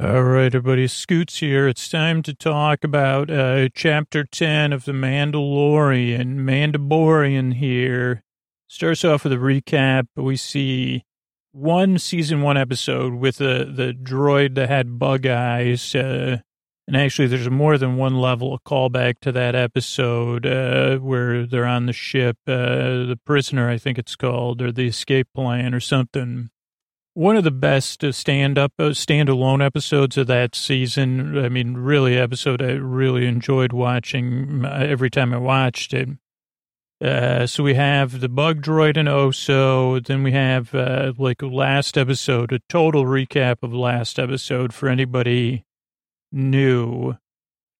All right, everybody, Scoots here. It's time to talk about uh, Chapter 10 of The Mandalorian. Mandalorian here. Starts off with a recap. We see one season one episode with the, the droid that had bug eyes. Uh, and actually, there's more than one level of callback to that episode uh, where they're on the ship, uh, the prisoner, I think it's called, or the escape plan or something one of the best stand-up, uh, standalone episodes of that season. I mean, really, episode I really enjoyed watching uh, every time I watched it. Uh, so we have the bug droid and Oso. Then we have uh, like last episode, a total recap of last episode for anybody new.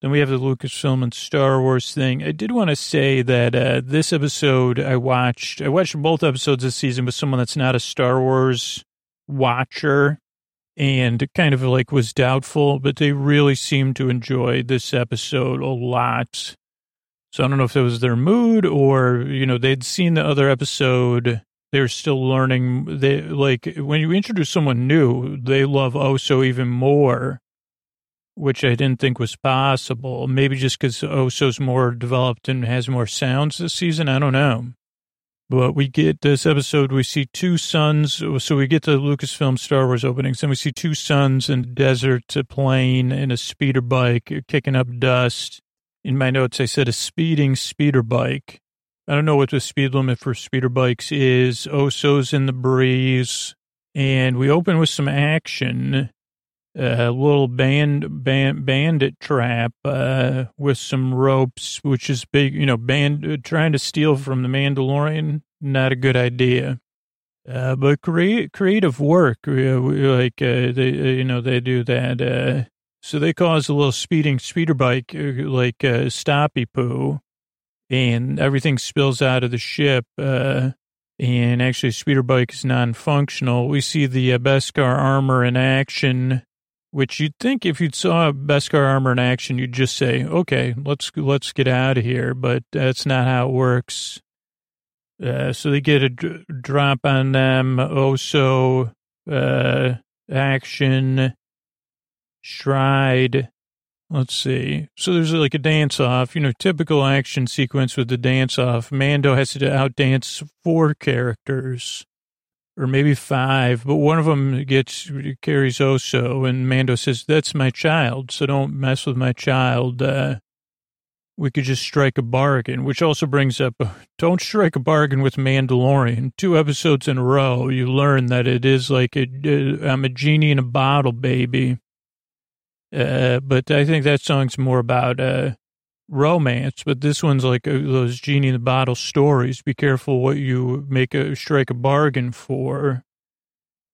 Then we have the Lucasfilm and Star Wars thing. I did want to say that uh, this episode I watched. I watched both episodes this season with someone that's not a Star Wars watcher and kind of like was doubtful, but they really seemed to enjoy this episode a lot. So I don't know if that was their mood or, you know, they'd seen the other episode. They're still learning. They like when you introduce someone new, they love oh, Oso even more, which I didn't think was possible. Maybe just because Oso's oh, more developed and has more sounds this season. I don't know. But we get this episode, we see two suns. So we get the Lucasfilm Star Wars openings, and we see two suns in the desert, a plane, and a speeder bike kicking up dust. In my notes, I said a speeding speeder bike. I don't know what the speed limit for speeder bikes is. Oh, Oso's in the breeze. And we open with some action a little band, band bandit trap uh, with some ropes, which is big. You know, band uh, trying to steal from the Mandalorian, not a good idea. Uh, but create creative work, uh, like uh, they, uh, you know, they do that. so they cause a little speeding speeder bike, like stoppy poo, and everything spills out of the ship. and actually, speeder bike is non-functional. We see the Beskar armor in action which you'd think if you saw Beskar armor in action, you'd just say, okay, let's, let's get out of here. But that's not how it works. Uh, so they get a d- drop on them. Also, uh, action, stride. Let's see. So there's like a dance off, you know, typical action sequence with the dance off. Mando has to outdance four characters or maybe five, but one of them gets carries Oso, and Mando says, "That's my child, so don't mess with my child." Uh, we could just strike a bargain, which also brings up, don't strike a bargain with Mandalorian. Two episodes in a row, you learn that it is like a, I'm a genie in a bottle, baby. Uh, but I think that song's more about uh, romance, but this one's like uh, those genie in the bottle stories. Be careful what you make a strike a bargain for.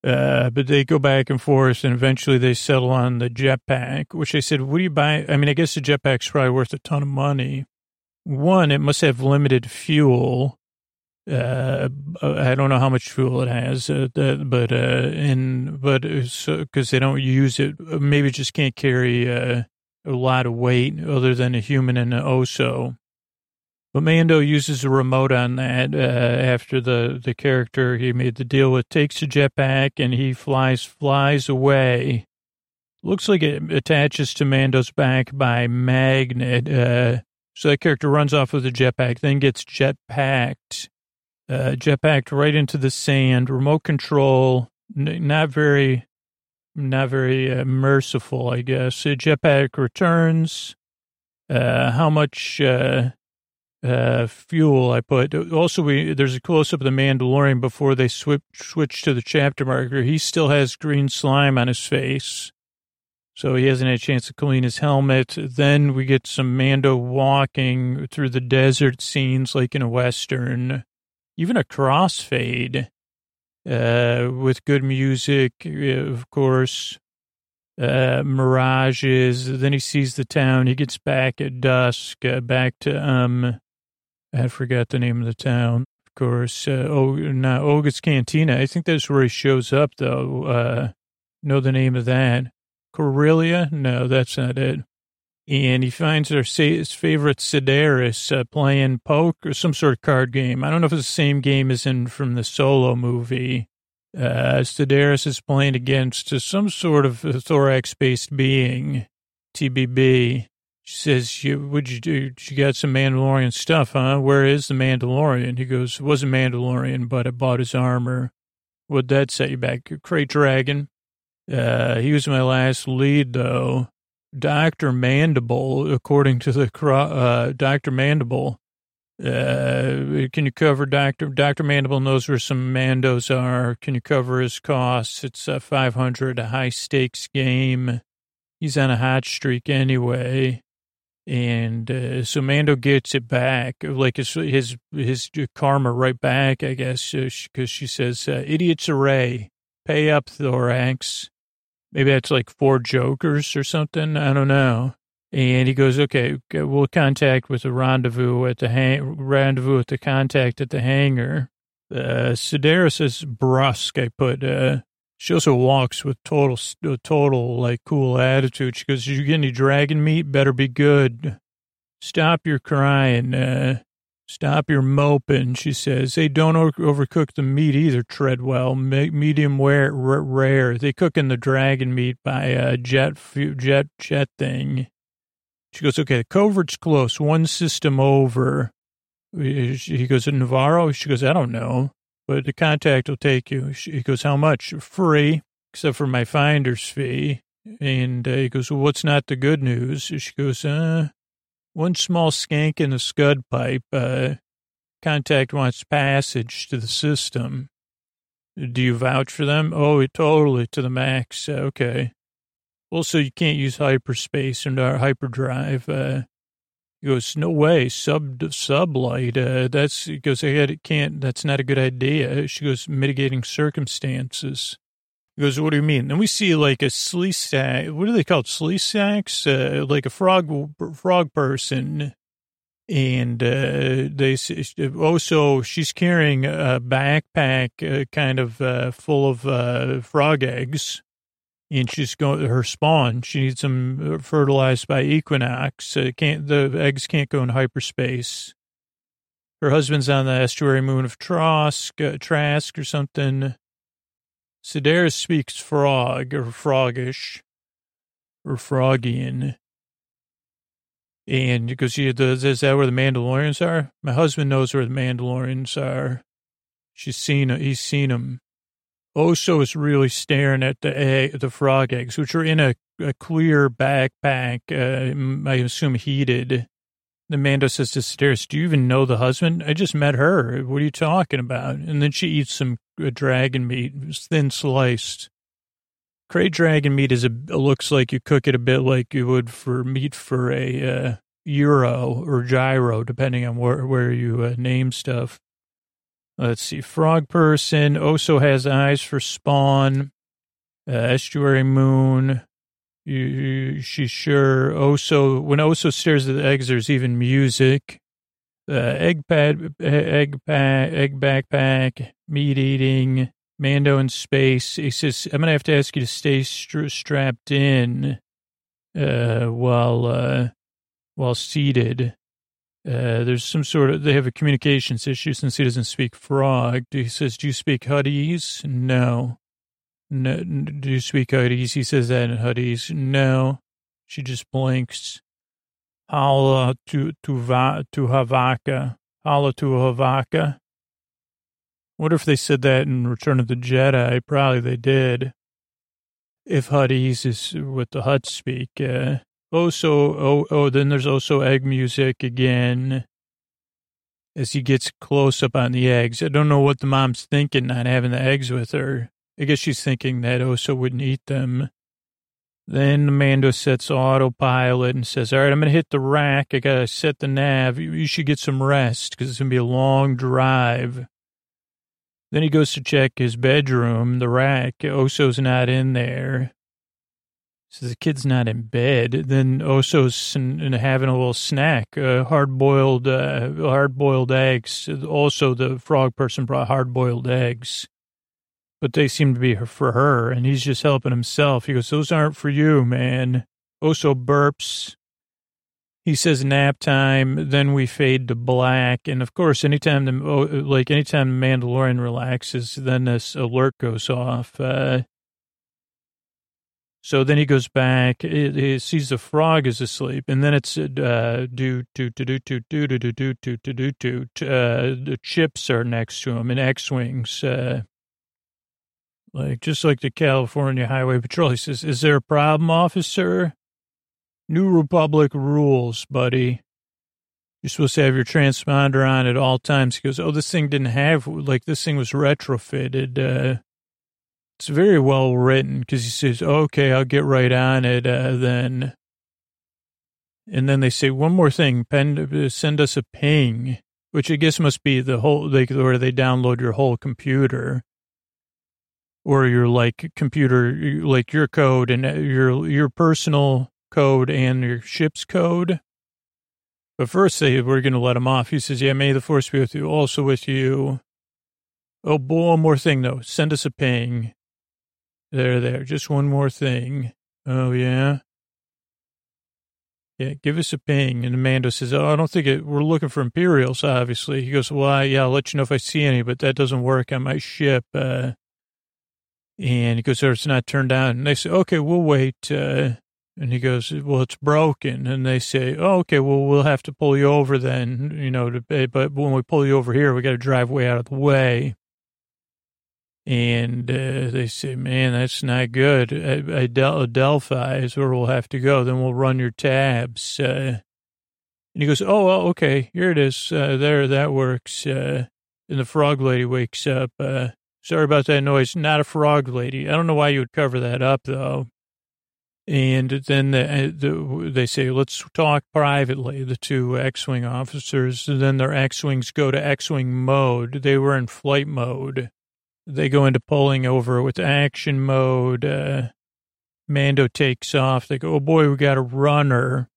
Uh, but they go back and forth, and eventually they settle on the jetpack. Which I said, "What do you buy?" I mean, I guess the jetpack's probably worth a ton of money. One, it must have limited fuel. Uh, I don't know how much fuel it has, uh, but uh, and but because uh, they don't use it, maybe it just can't carry uh a lot of weight other than a human and an oso. But Mando uses a remote on that uh, after the, the character he made the deal with takes a jetpack and he flies flies away. Looks like it attaches to Mando's back by magnet. Uh, so that character runs off with the jetpack, then gets jetpacked, uh, jetpacked right into the sand. Remote control, n- not very not very uh, merciful, I guess. Uh, jetpack returns. Uh, how much uh, uh, fuel I put. Also, we there's a close up of the Mandalorian before they switch switch to the chapter marker. He still has green slime on his face, so he hasn't had a chance to clean his helmet. Then we get some Mando walking through the desert scenes, like in a western, even a crossfade uh, with good music, uh, of course, uh, mirages. Then he sees the town. He gets back at dusk, uh, back to, um, I forgot the name of the town, of course. Uh, oh, not Oga's Cantina. I think that's where he shows up, though. Uh, know the name of that. Corellia? No, that's not it and he finds his favorite Sedaris uh, playing poker, or some sort of card game. I don't know if it's the same game as in from the Solo movie, Uh, Sedaris is playing against some sort of thorax-based being, TBB. She says, you, "Would you do? You got some Mandalorian stuff, huh? Where is the Mandalorian?" He goes, "It wasn't Mandalorian, but I bought his armor." What'd that set you back? Krayt Dragon. Uh, he was my last lead, though. Doctor Mandible, according to the uh, Doctor Mandible. Uh, can you cover Doctor Doctor Mandible knows where some Mandos are? Can you cover his costs? It's a 500, a high stakes game. He's on a hot streak anyway. And uh, so Mando gets it back, like his his his karma right back, I guess, because uh, she says, uh, "Idiots array, pay up, Thorax." Maybe that's like four jokers or something. I don't know. And he goes, "Okay, we'll contact with a rendezvous at the hang- rendezvous with the contact at the hangar." Uh, Sedaris is brusque. I put. Uh, she also walks with total, total, like, cool attitude. She goes, you get any dragon meat? Better be good. Stop your crying. Uh, stop your moping, she says. Hey, don't overcook the meat either, Treadwell. medium rare, rare. They cooking the dragon meat by a jet, jet, jet thing. She goes, okay, the covert's close. One system over. He goes, Nevarro? She goes, I don't know but the contact will take you. He goes, how much? Free, except for my finder's fee. And uh, he goes, well, what's not the good news? She goes, uh, one small skank in the scud pipe. Uh, contact wants passage to the system. Do you vouch for them? Oh, totally to the max. Okay. Also, you can't use hyperspace and our hyperdrive. Uh, he goes, no way, sub sublight. Uh, that's he goes, I can't. That's not a good idea. She goes, mitigating circumstances. He goes, what do you mean? Then we see like a slee Sleestak. What are they called? Sleestaks? Uh, like a frog frog person. And uh, they also she's carrying a backpack, uh, kind of uh, full of uh, frog eggs and she's going her spawn. She needs them fertilized by equinox. Uh, can't the eggs can't go in hyperspace. Her husband's on the estuary moon of Trosk, uh, Trask or something. Sedaris speaks frog or frogish or frogian. And because she does, is that where the Mandalorians are? My husband knows where the Mandalorians are. She's seen, he's seen them. Oso is really staring at the egg, the frog eggs, which are in a, a clear backpack, uh, I assume heated. The Mando says to Sedaris, do you even know the husband? I just met her. What are you talking about? And then she eats some dragon meat, thin sliced. Krayt dragon meat is a, looks like you cook it a bit like you would for meat for a uh, gyro or gyro, depending on where, where you uh, name stuff. Let's see. Frog person also has eyes for spawn. Uh, estuary moon. You, she's sure. Oso, when Oso stares at the eggs, there's even music. Uh, egg pad, egg pack, egg backpack, meat eating, Mando in space. He says, I'm to have to ask you to stay strapped in, uh, while, uh, while seated. Uh, there's some sort of, they have a communications issue since he doesn't speak frog. He says, do you speak Huttese? No. no. Do you speak Huttese? He says that in Huttese. No. She just blinks. Hala to, to, va, to Havaka. Hala to Havaka. What if they said that in Return of the Jedi? Probably they did. If Huttese is what the Hutts speak. Uh, also, oh, oh, then there's also egg music again as he gets close up on the eggs. I don't know what the mom's thinking, not having the eggs with her. I guess she's thinking that Oso wouldn't eat them. Then Mando sets autopilot and says, all right, I'm going to hit the rack. I got to set the nav. You should get some rest because it's going to be a long drive. Then he goes to check his bedroom, the rack. Oso's not in there. So the kid's not in bed. Then Oso's having a little snack, uh, hard boiled, uh, hard boiled eggs. Also, the frog person brought hard boiled eggs, but they seem to be for her, and he's just helping himself. He goes, "Those aren't for you, man." Oso burps. he says nap time. Then we fade to black, and of course, anytime the oh, like anytime Mandalorian relaxes, then this alert goes off. Uh, so then he goes back. He sees the frog is asleep, and then it's uh, do do do do do do do do do do do do. The chips are next to him in X wings. Uh, like just like the California Highway Patrol. He says, "Is there a problem, officer?" New Republic rules, buddy. You're supposed to have your transponder on at all times. He goes, "Oh, this thing didn't have like this thing was retrofitted." Uh, it's very well written because he says, "Okay, I'll get right on it." Uh, then, and then they say one more thing: pen, send us a ping, which I guess must be the whole like where they download your whole computer or your like computer, like your code and uh, your your personal code and your ship's code. But first, they we're going to let him off. He says, "Yeah, may the force be with you, also with you." Oh, boy, one more thing though. Send us a ping. There, there. Just one more thing. Oh yeah. Yeah, give us a ping. And Mando says, Oh, I don't think it, we're looking for Imperials, obviously. He goes, Well, yeah, I'll let you know if I see any, but that doesn't work on my ship. Uh, and he goes, oh, it's not turned on. And they say, okay, we'll wait. Uh, and he goes, well, it's broken. And they say, oh, okay, well, we'll have to pull you over then, you know, to, but when we pull you over here, we got to drive way out of the way. And uh, they say, man, that's not good. Adelphi is where we'll have to go. Then we'll run your tabs. Uh, and he goes, oh, well, okay, here it is. Uh, there, that works. Uh, and the frog lady wakes up. Sorry about that noise. Not a frog lady. I don't know why you would cover that up, though. And then the, uh, the, they say, let's talk privately, the two X Wing officers. And then their X Wings go to X Wing mode. They were in flight mode. They go into pulling over with action mode. Uh, Mando takes off. They go, oh boy, we got a runner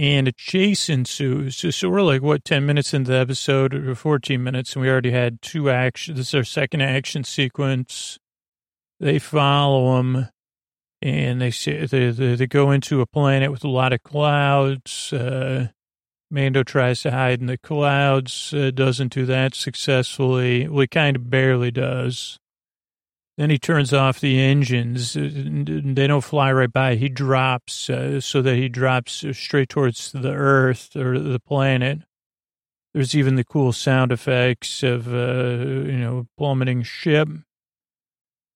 and a chase ensues. So we're like, what, 10 minutes into the episode or 14 minutes, and we already had two action. This is our second action sequence. They follow them, and they, say, they, they, they go into a planet with a lot of clouds. Uh, Mando tries to hide in the clouds, uh, doesn't do that successfully. Well, he kind of barely does. Then he turns off the engines. Uh, they don't fly right by. He drops uh, so that he drops straight towards the Earth or the planet. There's even the cool sound effects of, uh, you know, plummeting ship.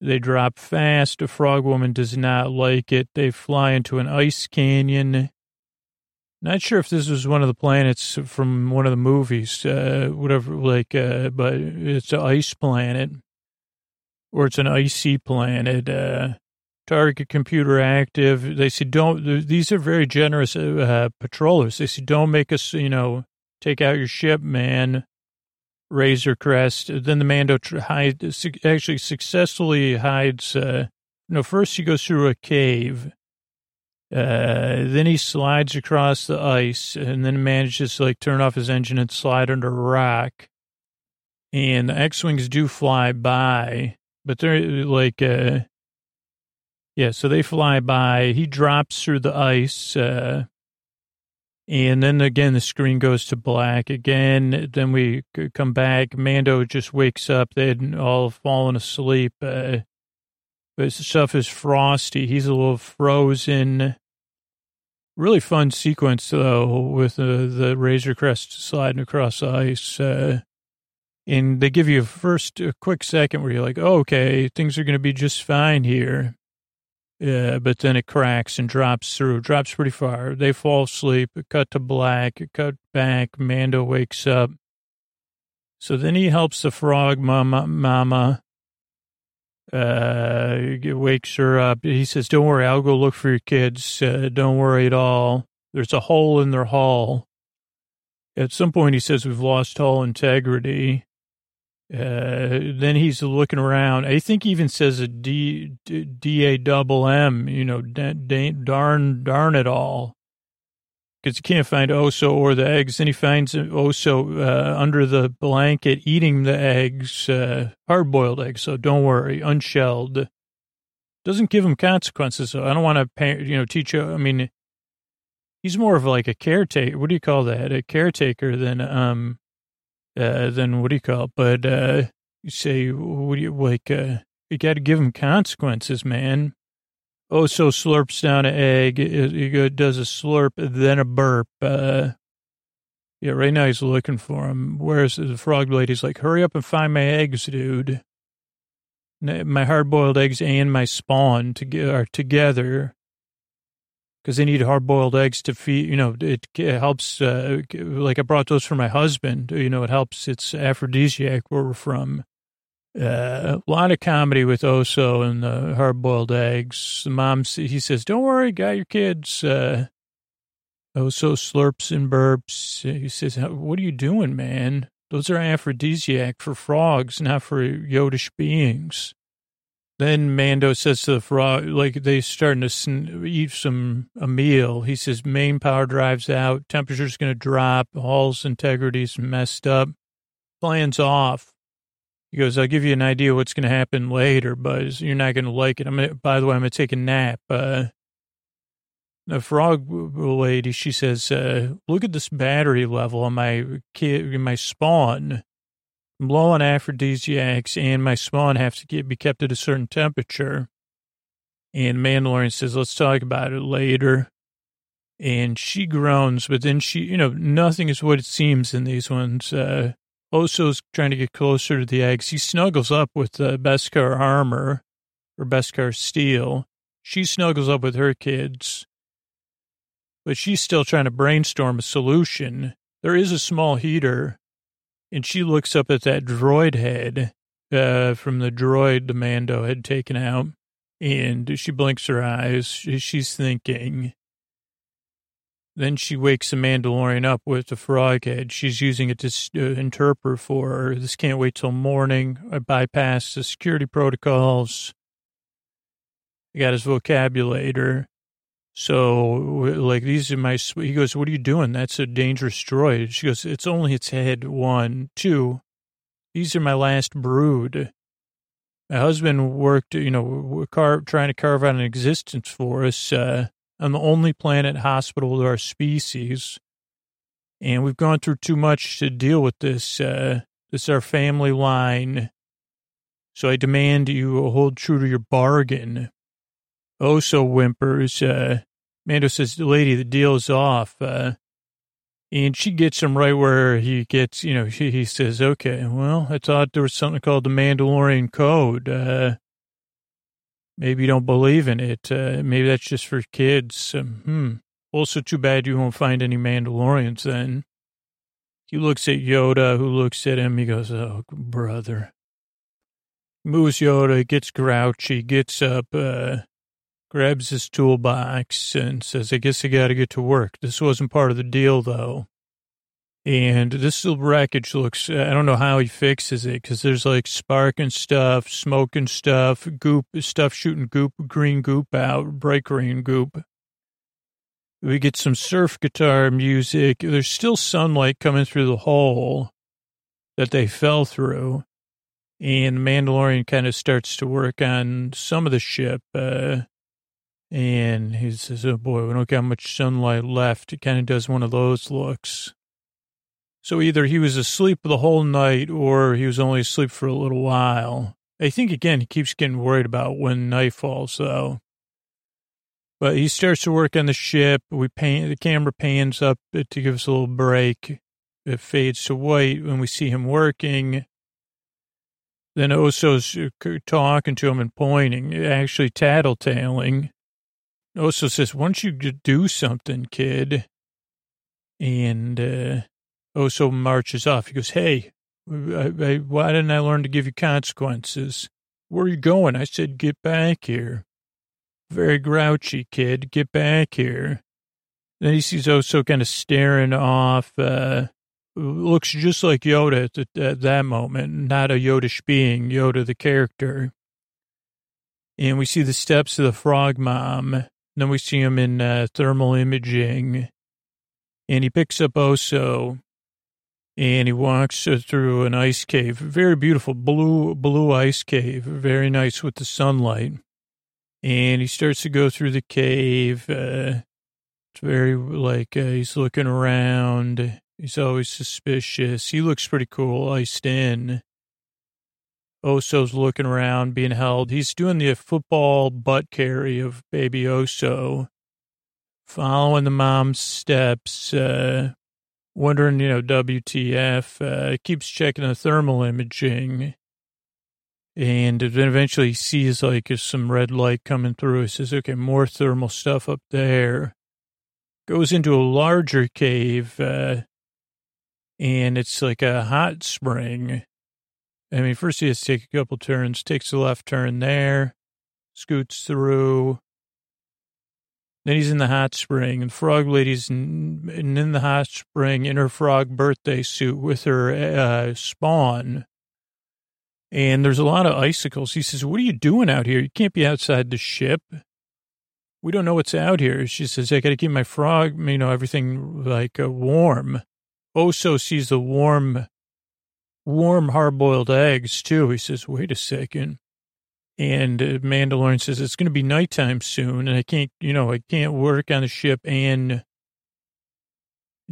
They drop fast. A frog woman does not like it. They fly into an ice canyon. Not sure if this was one of the planets from one of the movies, uh, whatever, like, uh, but it's an ice planet or it's an icy planet. Uh, target computer active. They said, don't, these are very generous uh, patrollers. They said, don't make us, you know, take out your ship, man. Razor Crest. Then the Mando hide, actually successfully hides. Uh, no, first he goes through a cave. Uh, then he slides across the ice and then manages to like turn off his engine and slide under a rock. And the X-Wings do fly by but they're like, uh, yeah, so they fly by. He drops through the ice, uh, and then again the screen goes to black again. Then we come back. Mando just wakes up. They had all fallen asleep. Uh, but stuff is frosty. He's a little frozen. Really fun sequence though, with uh, the Razor Crest sliding across the ice. Uh, and they give you a first a quick second where you're like, oh, okay, things are going to be just fine here. But then it cracks and drops through, drops pretty far. They fall asleep, cut to black, cut back. Mando wakes up. So then he helps the frog mama, mama, uh, wakes her up. He says, don't worry, I'll go look for your kids. Uh, don't worry at all. There's a hole in their hull. At some point, he says, we've lost hull integrity. Uh, then he's looking around. I think he even says a D, D A double M, you know, darn, darn it all. Because he can't find Oso or the eggs. Then he finds Oso uh, under the blanket eating the eggs, uh, hard boiled eggs. So don't worry, unshelled. Doesn't give him consequences. So I don't want to, you know, teach you. I mean, he's more of like a caretaker. What do you call that? A caretaker than, um, uh, than what do you call it? But, uh, you say, what do you like, uh, you got to give him consequences, man. Oh, so slurps down an egg. He does a slurp, then a burp. Uh, yeah, right now he's looking for him. Whereas the frog lady's like, hurry up and find my eggs, dude. My hard boiled eggs and my spawn to, are together because they need hard boiled eggs to feed. You know, it, it helps. Uh, like I brought those for my husband. You know, it helps. It's aphrodisiac where we're from. Uh, a lot of comedy with Oso and the hard boiled eggs. The mom, he says, "Don't worry, got your kids." Uh, Oso slurps and burps. He says, "What are you doing, man? Those are aphrodisiac for frogs, not for Yodish beings." Then Mando says to the frog, like they starting to eat some a meal. He says, "Main power drives out. Temperature's going to drop. Hull's integrity's messed up. Plans off." He goes, I'll give you an idea what's going to happen later, but you're not going to like it. I'm gonna, by the way, I'm going to take a nap. Uh, the frog lady, she says, uh, look at this battery level on my kid, my spawn. I'm low on aphrodisiacs and my spawn have to get, be kept at a certain temperature. And Mandalorian says, let's talk about it later. And she groans, but then she, you know, nothing is what it seems in these ones. Uh, Oso's trying to get closer to the eggs. He snuggles up with the Beskar armor or Beskar steel. She snuggles up with her kids, but she's still trying to brainstorm a solution. There is a small heater, and she looks up at that droid head uh, from the droid the Mando had taken out, and she blinks her eyes. She's thinking, then she wakes the Mandalorian up with the frog head. She's using it to uh, interpret for her. This can't wait till morning. I bypass the security protocols. I got his vocabulator. So, like, these are my, he goes, what are you doing? That's a dangerous droid. She goes, it's only its head. One, two, these are my last brood. My husband worked, you know, car, trying to carve out an existence for us. Uh, on the only planet hospital to our species. And we've gone through too much to deal with this. Uh, this is our family line. So I demand you hold true to your bargain. Oh, so whimpers. Uh, Mando says, the lady, the deal's off. Uh, and she gets him right where he gets, you know, he, he says, okay, well, I thought there was something called the Mandalorian Code. Uh, Maybe you don't believe in it. Uh, maybe that's just for kids. Um, hmm. Also, too bad you won't find any Mandalorians then. He looks at Yoda, who looks at him. He goes, Oh, brother. Moves Yoda, gets grouchy, gets up, uh, grabs his toolbox, and says, I guess I got to get to work. This wasn't part of the deal, though. And this little wreckage looks, I don't know how he fixes it because there's like sparking stuff, smoking stuff, goop, stuff shooting goop, green goop out, bright green goop. We get some surf guitar music. There's still sunlight coming through the hole that they fell through. And Mandalorian kind of starts to work on some of the ship. Uh, and he says, Oh boy, we don't got much sunlight left. He kind of does one of those looks. So either he was asleep the whole night or he was only asleep for a little while. I think, again, he keeps getting worried about when night falls, though. But he starts to work on the ship. We pan, the camera pans up to give us a little break. It fades to white when we see him working. Then Oso's uh, talking to him and pointing, actually tattletaling. Oso says, "Why don't you do something, kid?" And uh, Oso marches off. He goes, Hey, I, I, why didn't I learn to give you consequences? Where are you going? I said, Get back here. Very grouchy, kid. Get back here. Then he sees Oso kind of staring off. Uh, looks just like Yoda at, the, at that moment, not a Yodish being, Yoda the character. And we see the steps of the frog mom. Then we see him in uh, thermal imaging. And he picks up Oso and he walks through an ice cave, very beautiful blue blue ice cave, very nice with the sunlight. And he starts to go through the cave. Uh, It's very like uh, he's looking around. He's always suspicious. He looks pretty cool, iced in. Oso's looking around, being held. He's doing the football butt carry of baby Oso, following the mom's steps, uh, wondering, you know, WTF. Uh, keeps checking the thermal imaging. And then eventually he sees like some red light coming through. He says, okay, more thermal stuff up there. Goes into a larger cave, uh, and it's like a hot spring. I mean, first he has to take a couple turns, takes a left turn there, scoots through. Then he's in the hot spring, and Frog Lady's in, in the hot spring in her frog birthday suit with her uh, spawn. And there's a lot of icicles. He says, What are you doing out here? You can't be outside the ship. We don't know what's out here. She says, I got to keep my frog, you know, everything like uh, warm. Oso sees the warm, warm hard boiled eggs too. He says, Wait a second. And uh, Mandalorian says, It's going to be nighttime soon, and I can't, you know, I can't work on the ship. And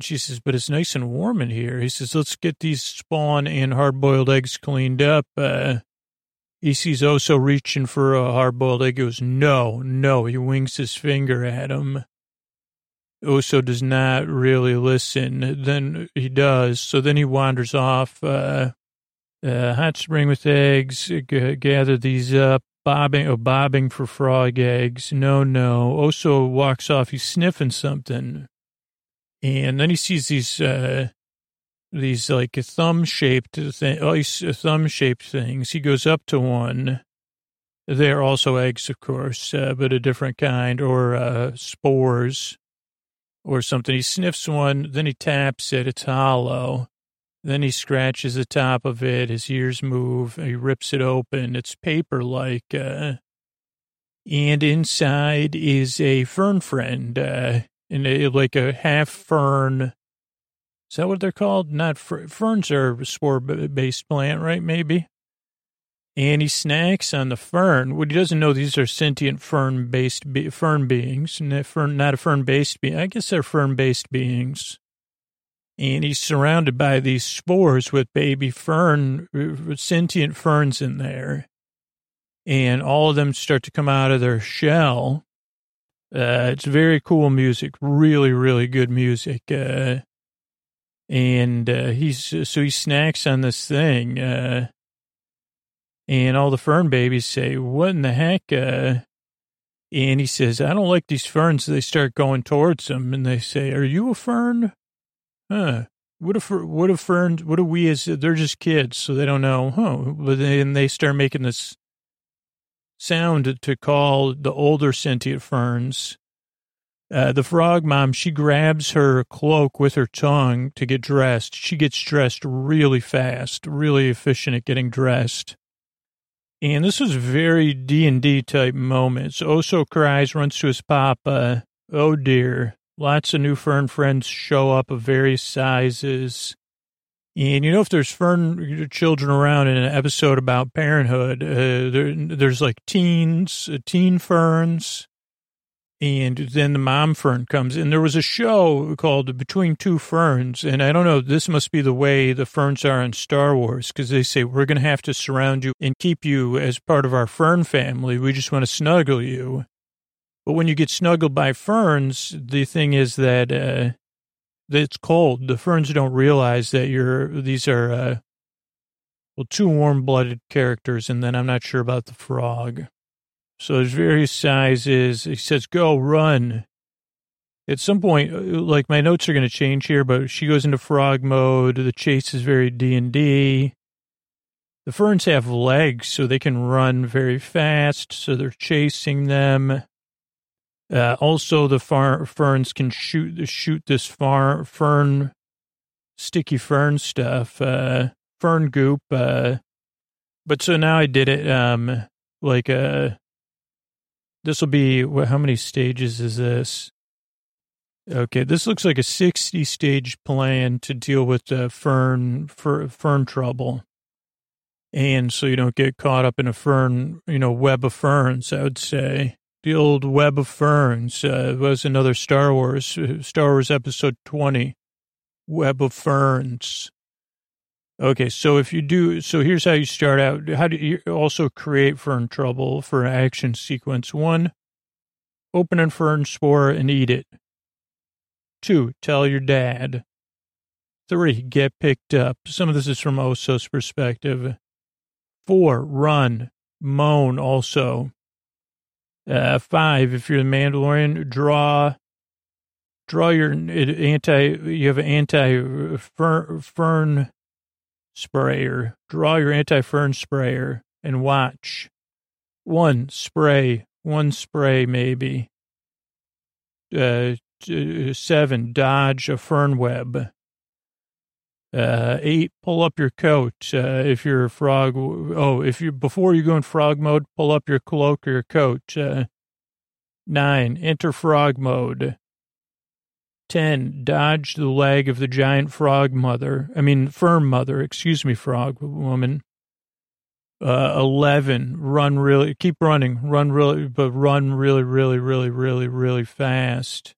she says, But it's nice and warm in here. He says, Let's get these spawn and hard boiled eggs cleaned up. Uh, he sees Oso reaching for a hard boiled egg. He goes, No, no. He winks his finger at him. Oso does not really listen. Then he does. So then he wanders off. Uh, uh, hot spring with eggs. G- gather these up. Bobbing, oh, bobbing for frog eggs. No, no. Oso walks off. He's sniffing something, and then he sees these, uh, these like thumb shaped thing, ice thumb shaped things. He goes up to one. They're also eggs, of course, uh, but a different kind, or uh, spores, or something. He sniffs one, then he taps it. It's hollow. Then he scratches the top of it. His ears move. He rips it open. It's paper like. Uh, and inside is a fern friend, uh, and a, like a half fern. Is that what they're called? Not ferns are spore based plant, right? Maybe. And he snacks on the fern. What he doesn't know, these are sentient fern based be- fern beings, not, a fern based being. I guess they're fern based beings and he's surrounded by these spores with baby fern, sentient ferns in there. And all of them start to come out of their shell. Uh, it's very cool music, really, really good music. Uh, and uh, he's so he snacks on this thing. And all the fern babies say, What in the heck? Uh, and he says, I don't like these ferns. They start going towards him and they say, Are you a fern? huh, what if, what if ferns, what do we as, they're just kids, so they don't know, huh, but then they start making this sound to call the older sentient ferns. Uh, the frog mom, she grabs her cloak with her tongue to get dressed. She gets dressed really fast, really efficient at getting dressed. And this is very D and D type moments. Oso cries, runs to his papa. Oh dear. Lots of new fern friends show up of various sizes. And you know, if there's fern children around in an episode about parenthood, uh, there, there's like teens, uh, teen ferns, and then the mom fern comes. And there was a show called Between Two Ferns. And I don't know, this must be the way the ferns are in Star Wars because they say, we're going to have to surround you and keep you as part of our fern family. We just want to snuggle you. But when you get snuggled by ferns, the thing is that, uh, it's cold. The ferns don't realize that you're, these are, uh, well, two warm blooded characters. And then I'm not sure about the frog. So there's various sizes. He says, go run. At some point, uh, like my notes are going to change here, but she goes into frog mode. The chase is very D and D. The ferns have legs, so they can run very fast. So they're chasing them. Uh, also, the far, ferns can shoot shoot this far, fern, sticky fern stuff, uh, fern goop. Uh, but so now I did it. Um, like uh, this will be what, how many stages is this? Okay, this looks like a sixty stage plan to deal with fern, fern trouble, and so you don't get caught up in a fern, you know, web of ferns. I would say. The old web of ferns uh, was another Star Wars, uh, Star Wars episode 20, web of ferns. Okay, so if you do, so here's how you start out. How do you also create fern trouble for action sequence? One, open a fern spore and eat it. Two, tell your dad. Three, get picked up. Some of this is from Oso's perspective. Four, run, moan also. Uh, five, if you're the Mandalorian, draw, draw your anti, you have an anti fern, fern sprayer. Draw your anti-fern sprayer and watch. One spray, one spray maybe. Uh, seven, dodge a fern web. Uh, eight, pull up your coat. Uh, if you're a frog, oh, if you before you go in frog mode, pull up your cloak or your coat. Uh, nine, enter frog mode. 10. Dodge the leg of the giant frog mother. I mean, firm mother. Excuse me, frog woman. Uh, 11. Run really, keep running. Run really, but run really, really, really, really, really fast.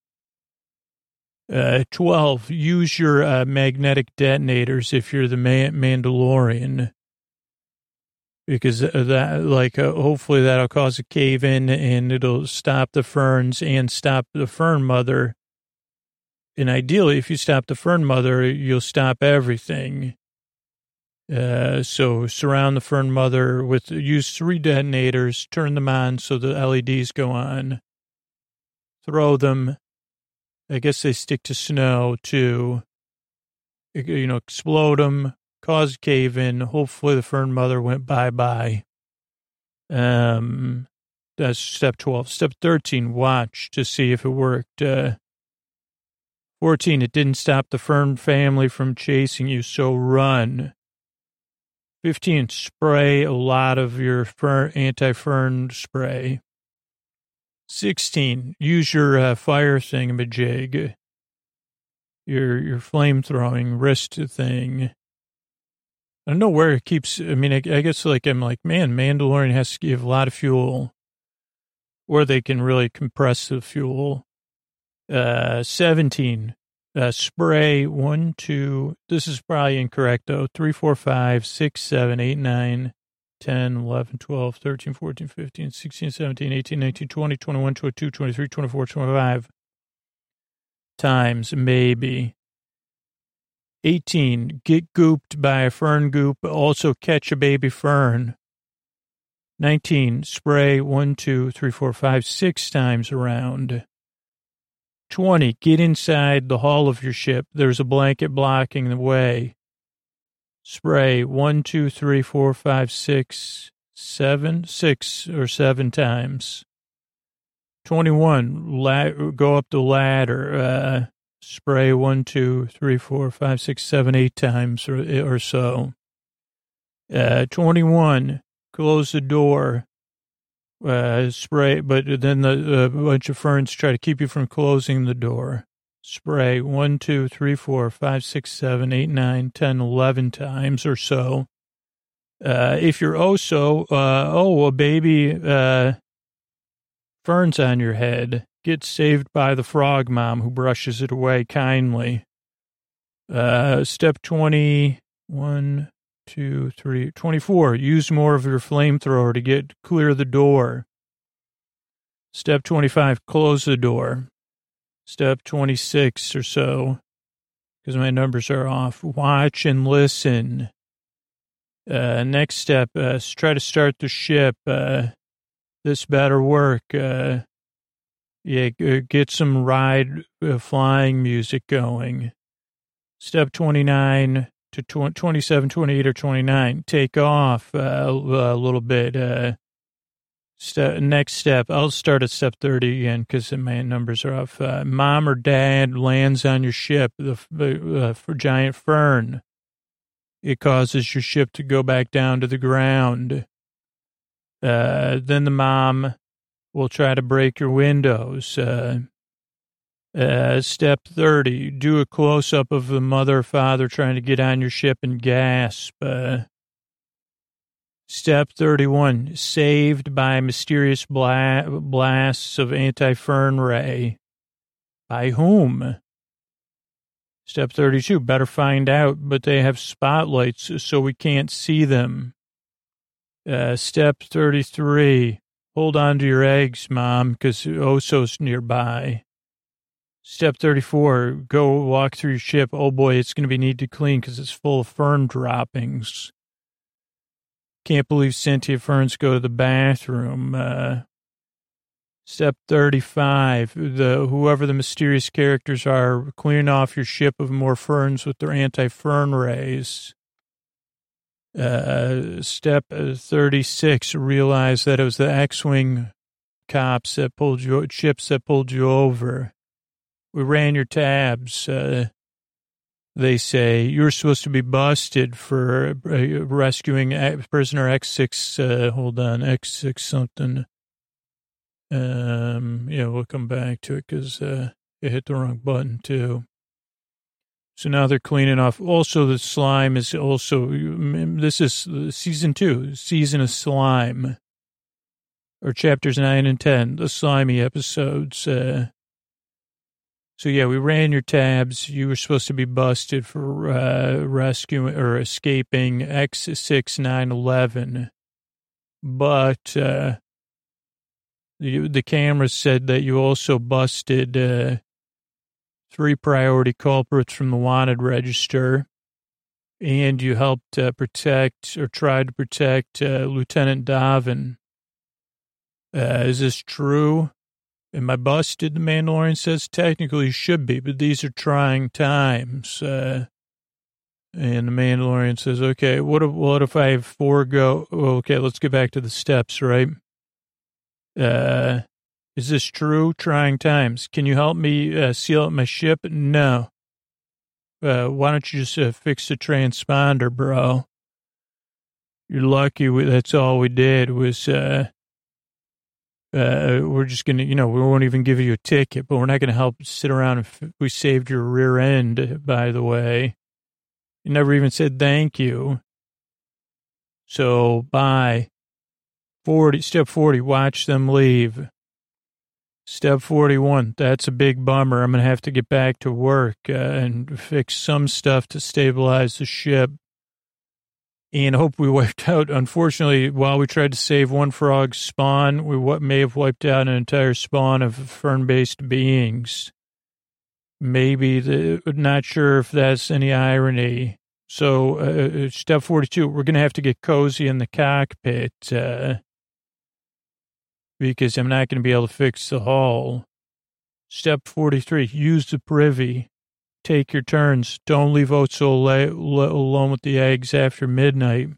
Uh, 12. Use your uh, magnetic detonators if you're the Mandalorian. Because uh, that, like, uh, hopefully that'll cause a cave in and it'll stop the ferns and stop the fern mother and ideally, if you stop the fern mother, you'll stop everything. Uh, so surround the fern mother with, use three detonators, turn them on so the LEDs go on. Throw them. I guess they stick to snow too. You know, explode them, cause cave in. Hopefully the fern mother went bye bye. Um, that's step 12. Step 13, watch to see if it worked. Uh, 14, it didn't stop the fern family from chasing you, so run. 15, spray a lot of your fern, anti-fern spray. 16, use your uh, fire thingamajig, your, your flame throwing wrist thing. I don't know where it keeps, I mean, I, I guess like, I'm like, man, Mandalorian has to give a lot of fuel, or they can really compress the fuel. Uh, 17, uh, spray one, two, this is probably incorrect though, three, four, five, six, seven, eight, nine, 10, 11, 12, 13, 14, 15, 16, 17, 18, 19, 20, 21, 22, 23, 24, 25 times, maybe. 18, get gooped by a fern goop, also catch a baby fern. 19, spray one, two, three, four, five, six times around. 20. Get inside the hull of your ship. There's a blanket blocking the way. Spray one, two, three, four, five, six, seven, six or seven times. 21. La- go up the ladder. Uh, spray one, two, three, four, five, six, seven, eight times or, or so. Uh, 21. Close the door uh, spray, but then the, a bunch of ferns try to keep you from closing the door. Spray one, two, three, four, five, six, seven, eight, nine, ten, eleven times or so. Uh, if you're Oso, uh, oh, a baby, uh, ferns on your head, get saved by the frog mom who brushes it away kindly. Uh, step 21, two, three, 24. Use more of your flamethrower to get clear the door. Step 25, close the door. Step 26 or so, because my numbers are off. Watch and listen. Uh, next step, uh, try to start the ship. Uh, this better work. Uh, yeah, get some ride uh, flying music going. Step 29, to 27, 28, or 29. Take off uh, a little bit. Uh, next step, I'll start at step 30 again because my numbers are off. Uh, mom or dad lands on your ship, the uh, for giant fern. It causes your ship to go back down to the ground. Uh, then the mom will try to break your windows. Uh, step 30, do a close up of the mother father trying to get on your ship and gasp. Uh, Step 31, saved by mysterious bla- blasts of anti-fern ray. By whom? Step 32, better find out, but they have spotlights so we can't see them. Uh, step 33, hold on to your eggs, mom, because Oso's nearby. Step 34, go walk through your ship. Oh boy, it's going to be need to clean because it's full of fern droppings. Can't believe sentient ferns go to the bathroom. Uh, step 35, the whoever the mysterious characters are, clearing off your ship of more ferns with their anti-fern rays. Uh, step 36, realize that it was the X-Wing cops that pulled you, ships that pulled you over. We ran your tabs. Uh, they say you're supposed to be busted for uh, rescuing prisoner X6. Uh, hold on, X6 something. Um, yeah, we'll come back to it because uh, it hit the wrong button too. So now they're cleaning off. Also, the slime is also, this is season two, season of slime, or chapters nine and 10, the slimy episodes. Uh, so yeah, we ran your tabs. You were supposed to be busted for uh, rescuing or escaping X6911, but uh, the the camera said that you also busted uh, three priority culprits from the wanted register, and you helped uh, protect or tried to protect uh, Lieutenant Davan. Uh, is this true? Am I busted? The Mandalorian says technically you should be, but these are trying times. Uh, and the Mandalorian says, okay, what if, what if I forego? Okay, let's get back to the steps, right? Uh, is this true? Trying times. Can you help me uh, seal up my ship? No. Uh, why don't you just uh, fix the transponder, bro? You're lucky we, that's all we did was, uh, uh, we're just going to, you know, we won't even give you a ticket, but we're not going to help sit around if we saved your rear end, by the way. You never even said thank you. So, bye. 40, step 40, watch them leave. Step 41, that's a big bummer. I'm going to have to get back to work uh, and fix some stuff to stabilize the ship and hope we wiped out. Unfortunately, while we tried to save one frog's spawn, we what may have wiped out an entire spawn of fern-based beings. Maybe the, not sure if that's any irony. So, uh, uh step 42, we're going to have to get cozy in the cockpit uh, because I'm not going to be able to fix the hull. Step 43, use the privy. Take your turns. Don't leave Oso alone with the eggs after midnight.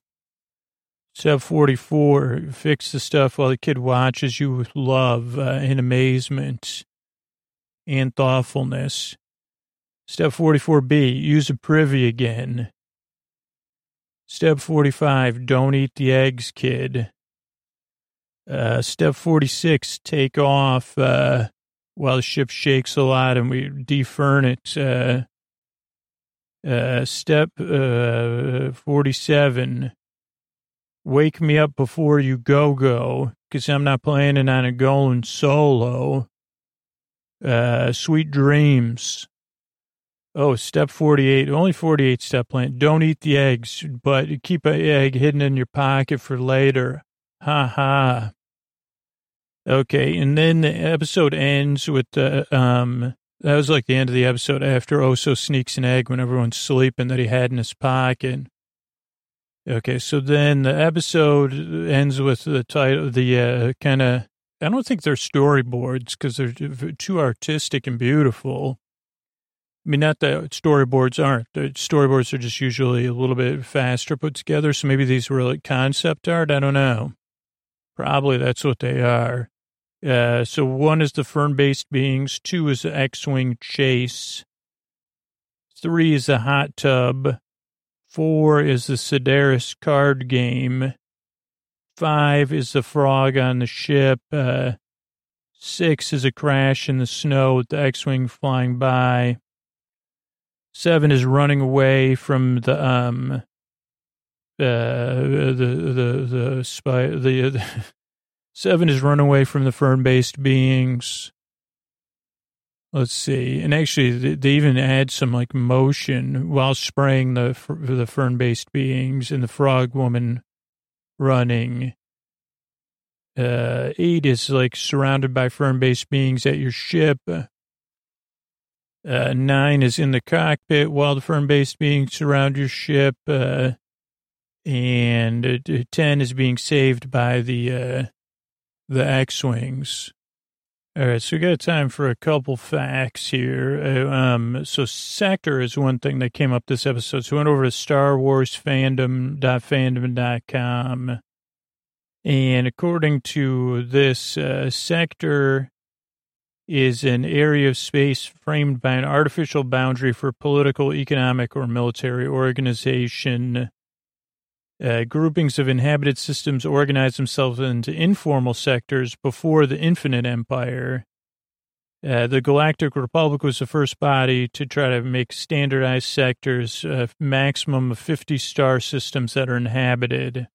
Step 44, fix the stuff while the kid watches you with love uh, and amazement and thoughtfulness. Step 44B, use a privy again. Step 45, don't eat the eggs, kid. Uh, step 46, take off. Uh, while the ship shakes a lot and we defern it. Uh, uh, step uh, 47, wake me up before you go go, because I'm not planning on a going solo. Uh, sweet dreams. Oh, step 48, only 48 step plan. Don't eat the eggs, but keep an egg hidden in your pocket for later. Ha ha. Okay, and then the episode ends with the um. That was like the end of the episode after Oso sneaks an egg when everyone's sleeping that he had in his pocket. Okay, so then the episode ends with the title, the uh, kind of. I don't think they're storyboards because they're too artistic and beautiful. I mean, not that storyboards aren't. The storyboards are just usually a little bit faster put together. So maybe these were like concept art. I don't know. Probably that's what they are. Uh, so one is the fern-based beings, two is the X-wing chase, three is the hot tub, four is the Sedaris card game, five is the frog on the ship, uh, six is a crash in the snow with the X-wing flying by, seven is running away from the um uh, the the the spy the, the seven is run away from the fern based beings. Let's see, and actually they even add some like motion while spraying the the fern based beings and the frog woman running. Uh, eight is like surrounded by fern based beings at your ship. Uh, nine is in the cockpit while the fern based beings surround your ship. Uh, and uh, 10 is being saved by the the X-wings. All right, so we got time for a couple facts here. Uh, um, so sector is one thing that came up this episode. So we went over to Star Wars fandom.fandom.com. And according to this, uh, sector is an area of space framed by an artificial boundary for political, economic, or military organization uh, groupings of inhabited systems organized themselves into informal sectors before the Infinite Empire. Uh, the Galactic Republic was the first body to try to make standardized sectors, a maximum of 50 star systems that are inhabited.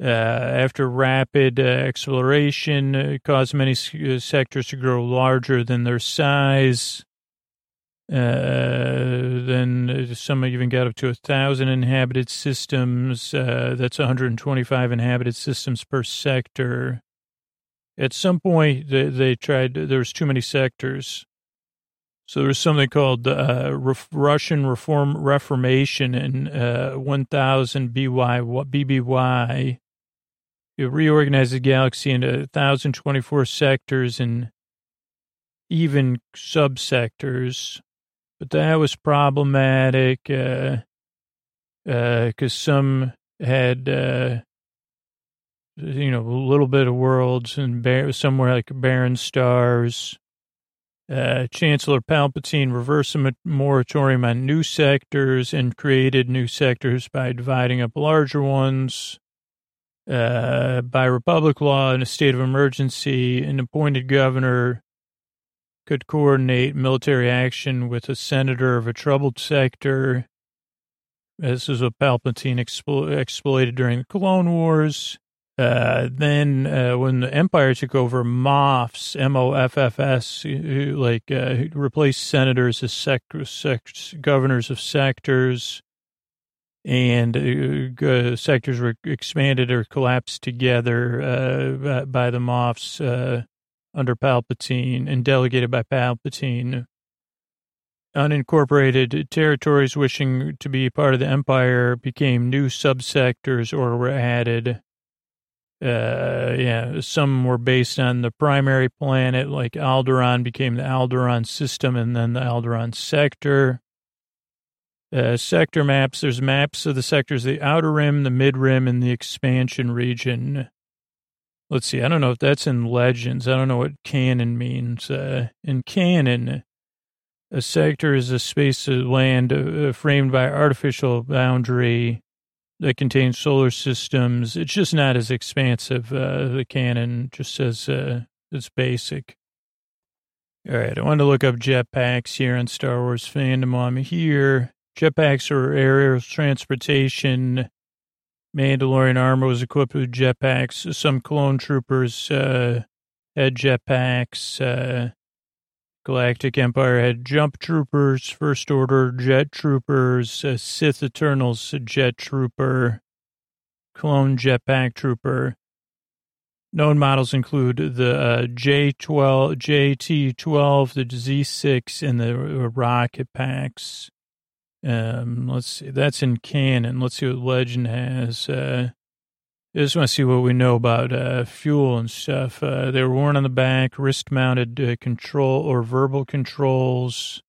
Uh, after rapid uh, exploration, it caused many uh, sectors to grow larger than their size. Uh, then some even got up to a thousand inhabited systems. Uh, that's 125 inhabited systems per sector. At some point, they, they tried. There was too many sectors, so there was something called uh, Ruusan Reform Reformation in uh, 1000 BY, BBY. It reorganized the galaxy into 1,024 sectors and even subsectors but that was problematic because uh, uh, some had uh, you know a little bit of worlds and bar- somewhere like barren stars. Uh, Chancellor Palpatine reversed a moratorium on new sectors and created new sectors by dividing up larger ones. Uh, by Republic law, in a state of emergency, an appointed governor could coordinate military action with a senator of a troubled sector. This is what Palpatine explo- exploited during the Clone Wars. Uh, then, uh, when the Empire took over, Moffs, M-O-F-F-S, like uh, replaced senators as sec- sec- governors of sectors, and uh, sectors were expanded or collapsed together uh, by the Moffs uh, under Palpatine and delegated by Palpatine. Unincorporated territories wishing to be part of the Empire became new subsectors or were added. Uh, yeah, some were based on the primary planet, like Alderaan became the Alderaan system and then the Alderaan sector. Uh, sector maps, there's maps of the sectors, the outer rim, the mid rim, and the expansion region. Let's see. I don't know if that's in legends. I don't know what canon means. Uh, in canon, a sector is a space of land uh, framed by artificial boundary that contains solar systems. It's just not as expansive. Uh, the canon just says uh, it's basic. All right. I wanted to look up jetpacks here on Star Wars fandom. I'm here. Jetpacks are aerial transportation Mandalorian armor was equipped with jetpacks. Some clone troopers uh, had jetpacks. Uh, Galactic Empire had jump troopers, First Order jet troopers, uh, Sith Eternals jet trooper, clone jetpack trooper. Known models include the uh, J12, JT12, the Z6, and the rocket packs. Um, let's see. That's in canon. Let's see what legend has. Uh, I just want to see what we know about uh, fuel and stuff. Uh, they were worn on the back, wrist-mounted uh, control or verbal controls.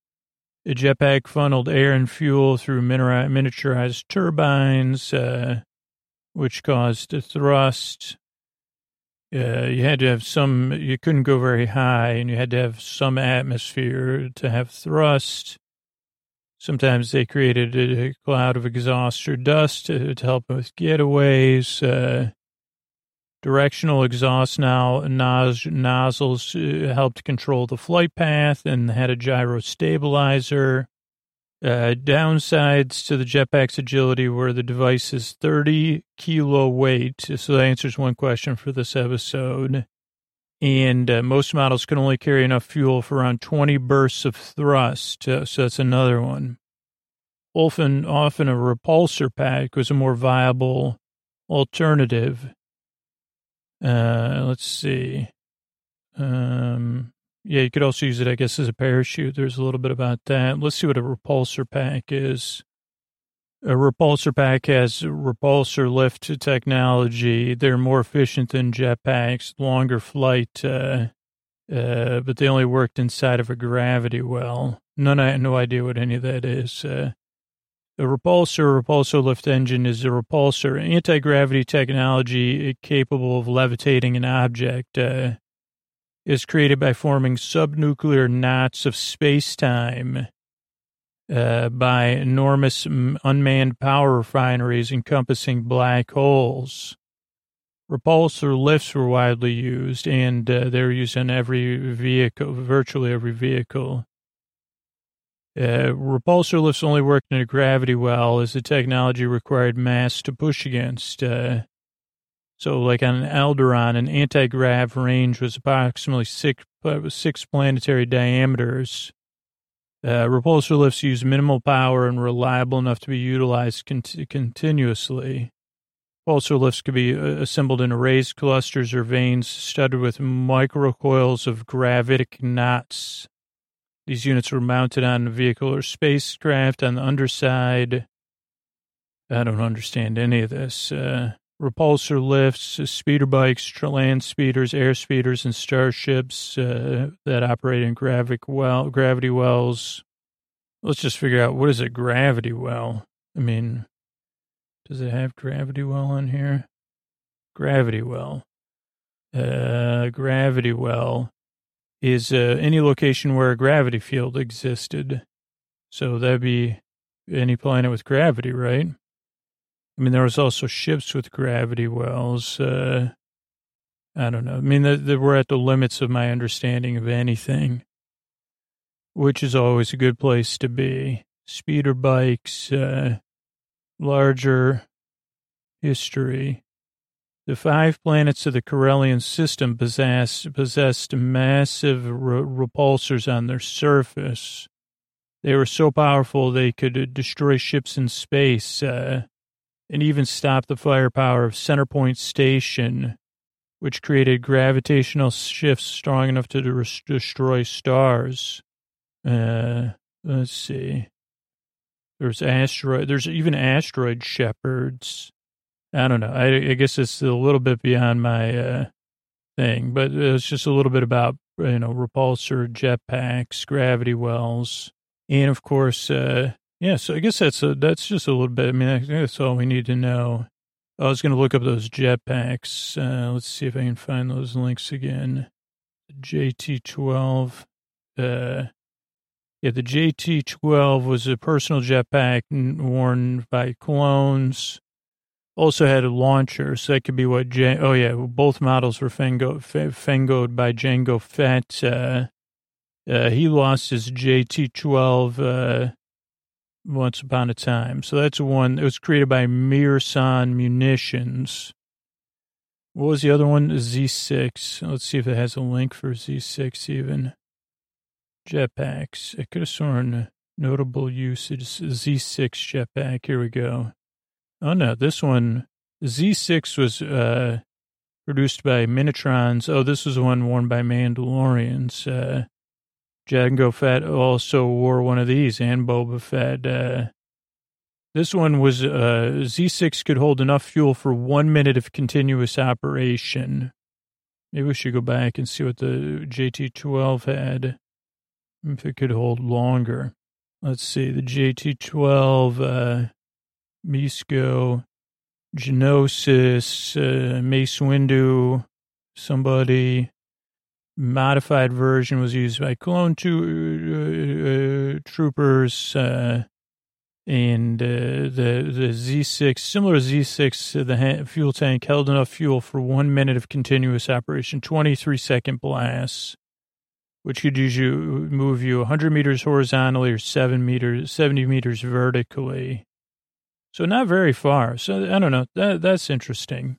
The jetpack funneled air and fuel through miniaturized turbines, uh, which caused a thrust. Uh, you had to have some. You couldn't go very high, and you had to have some atmosphere to have thrust. Sometimes they created a cloud of exhaust or dust to, to help with getaways. Uh, directional exhaust now nos, nozzles uh, helped control the flight path and had a gyro stabilizer. Uh, downsides to the jetpack's agility were the device's 30 kilo weight. So that answers one question for this episode. And uh, most models can only carry enough fuel for around 20 bursts of thrust. Uh, so that's another one. Often, often a repulsor pack was a more viable alternative. Uh, let's see. Um, yeah, you could also use it, I guess, as a parachute. There's a little bit about that. Let's see what a repulsor pack is. A repulsor pack has repulsor lift technology. They're more efficient than jetpacks, longer flight, uh, uh, but they only worked inside of a gravity well. None, I had no idea what any of that is. Uh, a repulsor, repulsor lift engine is a repulsor anti-gravity technology capable of levitating an object. Uh, is created by forming subnuclear knots of space-time uh, by enormous unmanned power refineries encompassing black holes. Repulsor lifts were widely used, and uh, they're used in every vehicle, virtually every vehicle. Uh, repulsor lifts only worked in a gravity well as the technology required mass to push against. Uh, so, like on an Alderaan, an anti-grav range was approximately six, uh, six planetary diameters. Uh, repulsor lifts use minimal power and reliable enough to be utilized cont- continuously. Repulsor lifts could be uh, assembled in raised clusters or vanes studded with microcoils of gravitic knots. These units were mounted on a vehicle or spacecraft on the underside. I don't understand any of this. Uh, repulsor lifts, speeder bikes, land speeders, air speeders, and starships uh, that operate in gravity well, gravity wells. Let's just figure out what is a gravity well. I mean, does it have gravity well on here? Gravity well. Uh, gravity well is uh, any location where a gravity field existed. So that'd be any planet with gravity, right? I mean, there was also ships with gravity wells. Uh, I don't know. I mean, they, we're at the limits of my understanding of anything, which is always a good place to be. Speeder bikes, uh, larger history. The five planets of the Corellian system possess, possessed massive re- repulsors on their surface. They were so powerful they could destroy ships in space. Uh, and even stopped the firepower of Centerpoint Station, which created gravitational shifts strong enough to de- destroy stars. Uh, let's see. There's asteroid. There's even asteroid shepherds. I don't know. I, I guess it's a little bit beyond my uh, thing, but it's just a little bit about you know repulsor jetpacks, gravity wells, and of course uh, yeah, so I guess that's a, that's just a little bit. I mean, I that's all we need to know. I was going to look up those jetpacks. Uh, let's see if I can find those links again. JT12. Uh, yeah, the JT12 was a personal jetpack worn by clones. Also had a launcher, so that could be what. J- oh yeah, both models were fango- fangoed by Jango Fett. Uh, uh, he lost his JT12 once upon a time. So that's one. It was created by Mirsan Munitions. What was the other one? Z6. Let's see if it has a link for Z6 even. Jetpacks. I could have sworn notable usage. Z6 jetpack. Here we go. Oh no, this one, Z6 was uh, produced by Minitrons. Oh, this was one worn by Mandalorians. Uh, Jango Fett also wore one of these, and Boba Fett. Uh, this one was uh, Z6 could hold enough fuel for one minute of continuous operation. Maybe we should go back and see what the JT12 had, if it could hold longer. Let's see, the JT12, uh, Misco, Geonosis, uh, Mace Windu, somebody, modified version was used by clone two, uh, uh, troopers uh, and uh, the the Z6 similar Z6 the fuel tank held enough fuel for one minute of continuous operation 23 second blasts which could move you 100 meters horizontally or 7 meters, 70 meters vertically. So not very far. So I don't know. That, that's interesting.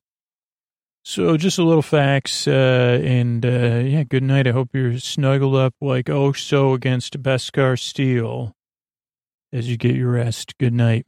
So just a little facts, uh, and uh, yeah, good night. I hope you're snuggled up like oh so against Beskar Steel as you get your rest. Good night.